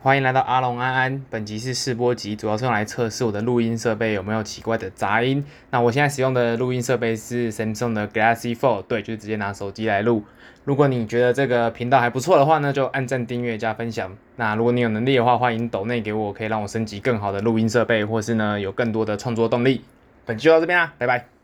欢迎来到阿龙安安。本集是试播集，主要是用来测试我的录音设备有没有奇怪的杂音。那我现在使用的录音设备是 Samsung 的 Galaxy Fold，对，就是直接拿手机来录。如果你觉得这个频道还不错的话呢，就按赞、订阅、加分享。那如果你有能力的话，欢迎抖内给我，可以让我升级更好的录音设备，或是呢有更多的创作动力。本期就到这边啦，拜拜。